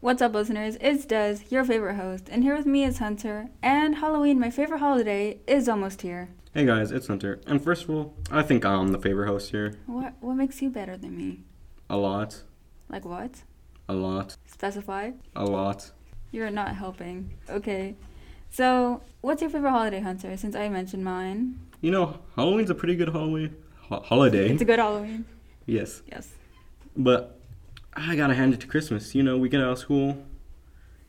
What's up, listeners? It's Des, your favorite host, and here with me is Hunter. And Halloween, my favorite holiday, is almost here. Hey guys, it's Hunter. And first of all, I think I'm the favorite host here. What what makes you better than me? A lot. Like what? A lot. Specify. A lot. You're not helping. Okay. So, what's your favorite holiday, Hunter? Since I mentioned mine. You know, Halloween's a pretty good Halloween ho- holiday. It's a good Halloween. yes. Yes. But I gotta hand it to Christmas. You know, we get out of school.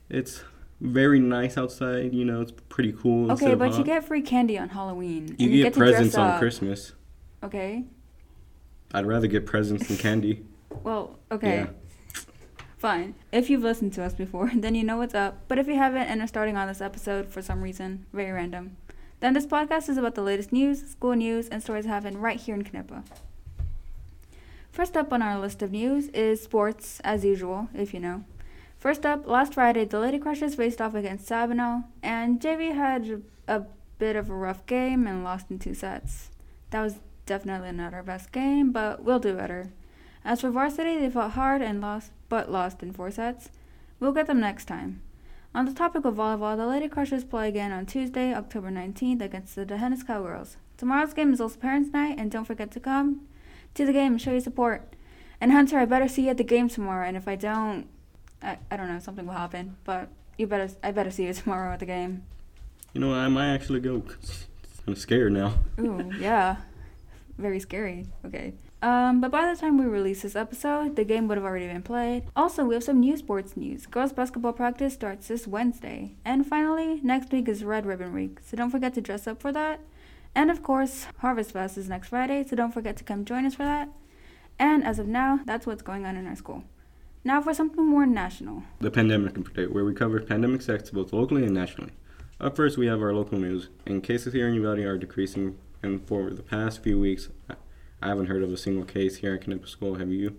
It's very nice outside. You know, it's pretty cool. Okay, but you get free candy on Halloween. and you, get, dress presents on up. Christmas. Okay. I'd rather get presents than candy. Well, okay. Yeah. Fine. If you've listened to us before, then you know what's up. But if you haven't and are starting on this episode for some reason, very random, then this podcast is about the latest news, school news, and stories that happen right here in Knippa. First up on our list of news is sports, as usual, if you know. First up, last Friday, the Lady Crushers faced off against Sabinal, and JV had a bit of a rough game and lost in two sets. That was definitely not our best game, but we'll do better. As for varsity, they fought hard and lost, but lost in four sets. We'll get them next time. On the topic of volleyball, the Lady Crushers play again on Tuesday, October 19th against the D'Hanis Cowgirls. Tomorrow's game is also Parents' Night, and don't forget to come to the game show your support. And Hunter, I better see you at the game tomorrow, and if I don't, I, I don't know, something will happen, but you better, I better see you tomorrow at the game. You know, I might actually go. I'm scared now. Ooh, yeah. Very scary. Okay. Um, but by the time we release this episode, the game would have already been played. Also, we have some new sports news. Girls basketball practice starts this Wednesday. And finally, next week is Red Ribbon Week, so don't forget to dress up for that. And of course, Harvest Fest is next Friday, so don't forget to come join us for that. And as of now, that's what's going on in our school. Now for something more national. The Pandemic Update, where we cover pandemic stats both locally and nationally. Up first, we have our local news. And cases here in Uvalde are decreasing, and for the past few weeks, I- haven't heard of a single case here at Knippa School. Have you?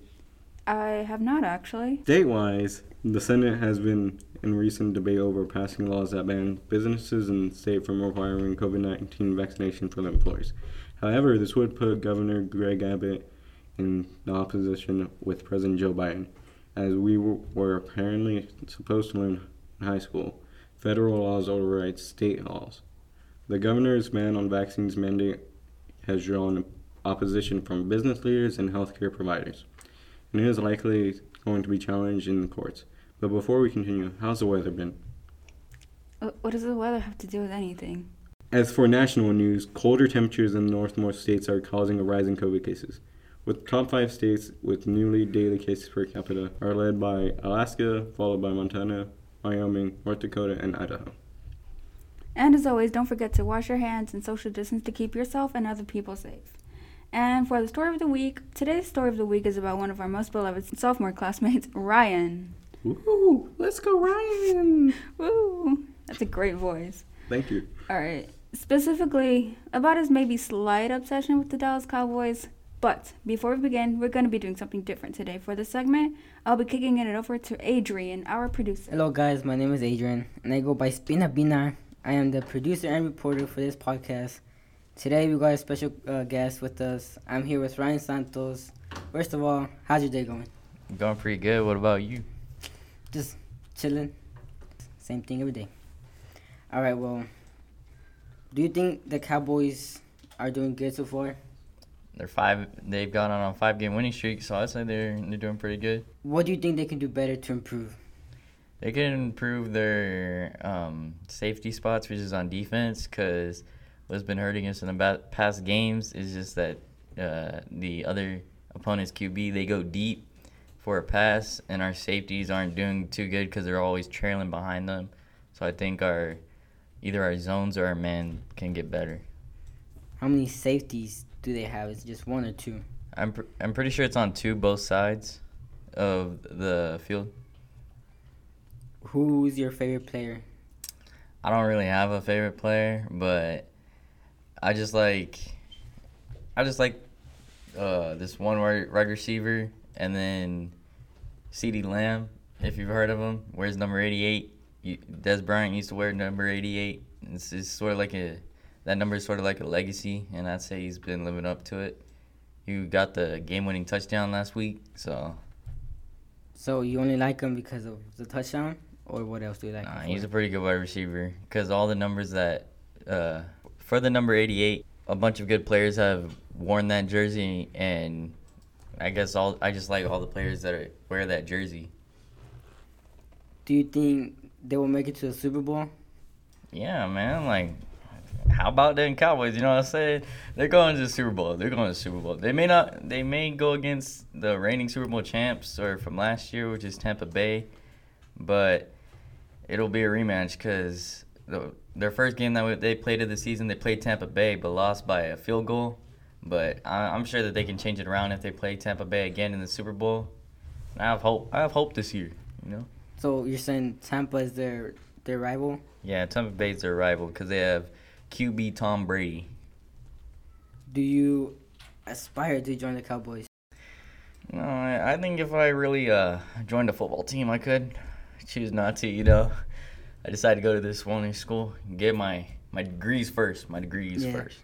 I have not actually. State-wise, the Senate has been in recent debate over passing laws that ban businesses in the state from requiring COVID-19 vaccination for their employees. However, this would put Governor Greg Abbott in the opposition with President Joe Biden, as we were, were apparently supposed to learn in high school. Federal laws override state laws. The governor's ban on vaccines mandate has drawn opposition from business leaders and healthcare providers and it is likely going to be challenged in the courts. But before we continue, how's the weather been? Uh, what does the weather have to do with anything? As for national news, colder temperatures in the northmost states are causing a rise in COVID cases. With top five states with newly daily cases per capita are led by Alaska, followed by Montana, Wyoming, North Dakota, and Idaho. And as always, don't forget to wash your hands and social distance to keep yourself and other people safe. And for the story of the week, today's story of the week is about one of our most beloved sophomore classmates, Ryan. Woo! Let's go, Ryan! Woo! That's a great voice. Thank you. All right. Specifically, about his maybe slight obsession with the Dallas Cowboys. But before we begin, we're going to be doing something different today. For this segment, I'll be kicking it over to Adrian, our producer. Hello, guys. My name is Adrian, and I go by Spina Bina. I am the producer and reporter for this podcast. Today, we got a special uh, guest with us. I'm here with Ryan Santos. First of all, how's your day going? Going pretty good. What about you? Just chilling. Same thing every day. All right. Well, do you think the Cowboys are doing good so far? They're five. They've gone on a five-game winning streak, so I'd say they're they're doing pretty good. What do you think they can do better to improve? They can improve their um, safety spots, which is on defense, because what's been hurting us in the past games is just that uh, the other opponent's QB they go deep for a pass, and our safeties aren't doing too good because they're always trailing behind them. So I think our either our zones or our man can get better. How many safeties do they have? Is it just one or two? I'm pr- I'm pretty sure it's on two both sides of the field. Who's your favorite player? I don't really have a favorite player, but I just like I just like uh, this one wide receiver and then CeeDee Lamb, if you've heard of him, wears number 88. You, Dez Bryant used to wear number 88. It's just sort of like a that number is sort of like a legacy, and I'd say he's been living up to it. You got the game-winning touchdown last week, so So you only like him because of the touchdown, or what else do you like? Nah, he's a pretty good wide receiver because all the numbers that uh, for the number 88, a bunch of good players have worn that jersey, and I guess all I just like all the players that are, wear that jersey. Do you think they will make it to the Super Bowl? Yeah, man. Like, how about them Cowboys? You know what I'm saying? They're going to the Super Bowl. They're going to the Super Bowl. They may not. They may go against the reigning Super Bowl champs or from last year, which is Tampa Bay, but it'll be a rematch because the, their first game that they played of the season, they played Tampa Bay, but lost by a field goal. But I, I'm sure that they can change it around if they play Tampa Bay again in the Super Bowl. I have hope. I have hope this year. You know. So you're saying Tampa is their their rival? Yeah, Tampa Bay's their rival because they have QB Tom Brady. Do you aspire to join the Cowboys? No, I, I think if I really uh, joined a football team, I could choose not to. You know, I decided to go to this one school, and get my my degrees first. My degrees Yeah. first.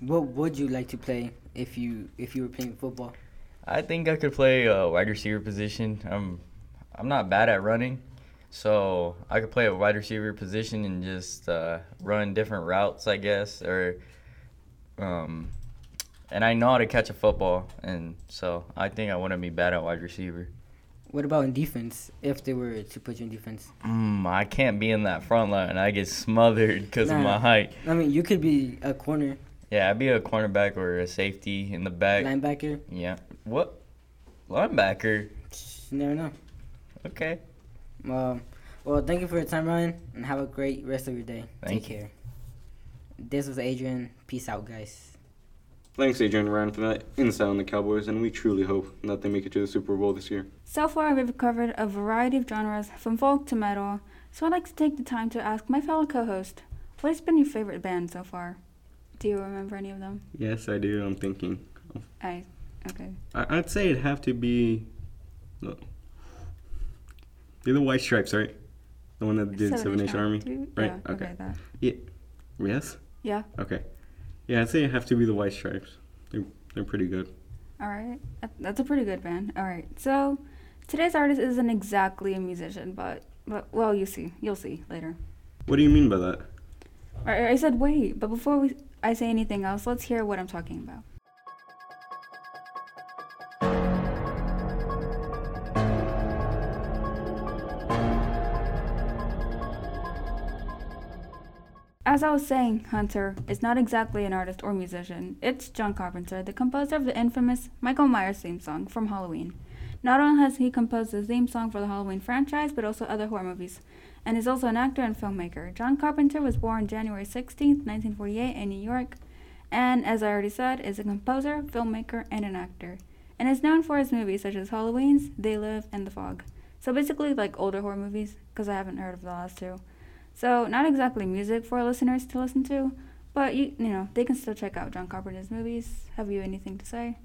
What would you like to play if you if you were playing football? I think I could play a wide receiver position. I'm I'm not bad at running, so I could play a wide receiver position and just uh, run different routes, I guess, or um, and I know how to catch a football, and so I think I wouldn't be bad at wide receiver. What about in defense? If they were to put you in defense, Mm, I can't be in that front line. I get smothered because of my height. I mean, you could be a corner Yeah, I'd be a cornerback or a safety in the back. linebacker. Yeah. What? Linebacker. Just never know. Okay. Um, well, thank you for your time, Ryan, and have a great rest of your day. Thank Take care. This was Adrian. Peace out, guys. Thanks, Adrian and Ryan, for that insight on the Cowboys, and we truly hope that they make it to the Super Bowl this year. So far, we've covered a variety of genres, from folk to metal. So I'd like to take the time to ask my fellow co-host, what has been your favorite band so far? Do you remember any of them? Yes, I do. I'm thinking. I, okay. I- I'd say it'd have to be. Look, be the White Stripes, right? The one that did Seven Nation Army. Right, Yeah, okay. okay. that. Yes. Yeah. Okay. Yeah, I'd say it'd have to be the White Stripes. They're they're pretty good. All right. That's a pretty good band. All right. So today's artist isn't exactly a musician, but but well, you see, you'll see later. What do you mean by that? Right, I said wait, but before we I say anything else, let's hear what I'm talking about. As I was saying, Hunter is not exactly an artist or musician. It's John Carpenter, the composer of the infamous Michael Myers theme song from Halloween. Not only has he composed the theme song for the Halloween franchise, but also other horror movies, and is also an actor and filmmaker. John Carpenter was born January 16, 1948, in New York, and as I already said, is a composer, filmmaker, and an actor, and is known for his movies such as Halloween's, They Live, and The Fog. So basically, like older horror movies, because I haven't heard of the last two. So not exactly music for listeners to listen to, but you you know they can still check out John Carpenter's movies. Have you anything to say?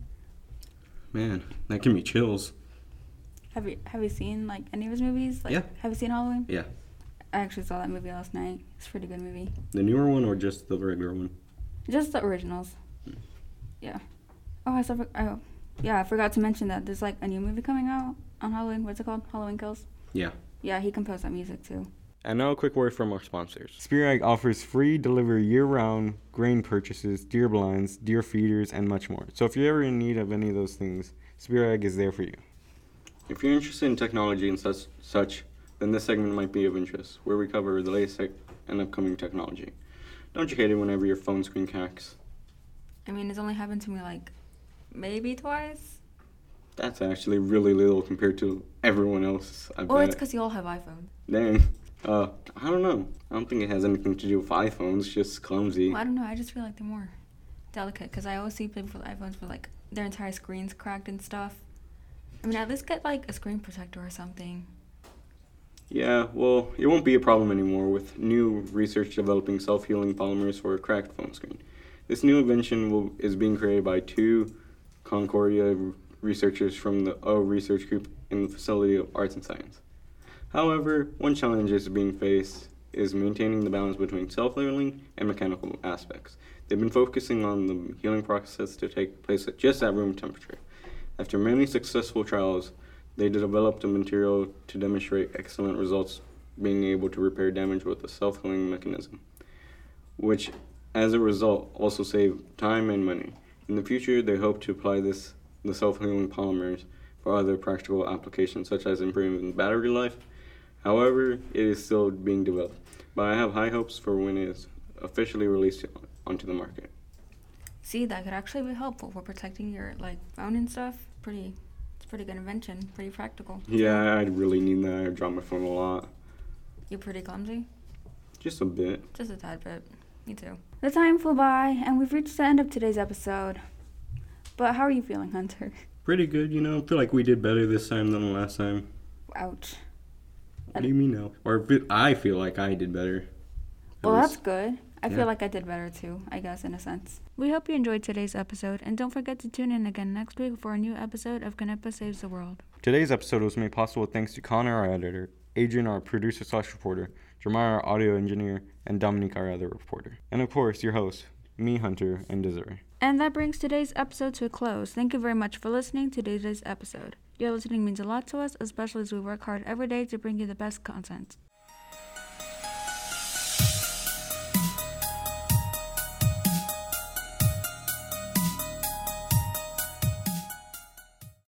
Man, that give me chills. Have you have you seen like any of his movies? Like, Yeah. Have you seen Halloween? Yeah. I actually saw that movie last night. It's a pretty good movie. The newer one or just the regular one? Just the originals. Hmm. Yeah. Oh, I still, oh, yeah, I forgot to mention that there's like a new movie coming out on Halloween. What's it called? Halloween Kills. Yeah. Yeah, he composed that music too. And now a quick word from our sponsors. Spear Egg offers free delivery year-round grain purchases, deer blinds, deer feeders, and much more. So if you're ever in need of any of those things, Spear Egg is there for you. If you're interested in technology and such, such, then this segment might be of interest, where we cover the latest tech and upcoming technology. Don't you hate it whenever your phone screen cracks? I mean, it's only happened to me like maybe twice. That's actually really little compared to everyone else. I bet. it's because you all have iPhones. Dang. Uh, I don't know. I don't think it has anything to do with iPhones. It's just clumsy. Well, I don't know. I just feel like they're more delicate because I always see people with iPhones with like their entire screens cracked and stuff. I mean, at least get like a screen protector or something. Yeah, well, it won't be a problem anymore with new research developing self-healing polymers for a cracked phone screen. This new invention will, is being created by two Concordia researchers from the O Research Group in the Facility of Arts and Science. However, one challenge is being faced is maintaining the balance between self-healing and mechanical aspects. They've been focusing on the healing process to take place at just at room temperature. After many successful trials, They developed a material to demonstrate excellent results, being able to repair damage with a self healing mechanism, which, as a result, also save time and money. In the future, they hope to apply this the self healing polymers for other practical applications, such as improving battery life. However, it is still being developed, but I have high hopes for when it is officially released onto the market. See, that could actually be helpful for protecting your like phone and stuff. Pretty, pretty good invention. Pretty practical. Yeah, I really need that. I drop my phone a lot. You're pretty clumsy. Just a bit. Just a tad bit. Me too. The time flew by, and we've reached the end of today's episode. But how are you feeling, Hunter? Pretty good, you know. I feel like we did better this time than the last time. Ouch. What do you mean now? Or I feel like I did better. At Well, that's good. I Yeah. feel like I did better too, I guess, in a sense. We hope you enjoyed today's episode, and don't forget to tune in again next week for a new episode of Knippa Saves the World. Today's episode was made possible thanks to Connor, our editor, Adrian, our producer slash reporter, Jeremiah, our audio engineer, and Dominique, our other reporter. And of course, your host, me, Hunter, and Desiree. And that brings today's episode to a close. Thank you very much for listening to today's episode. Your listening means a lot to us, especially as we work hard every day to bring you the best content.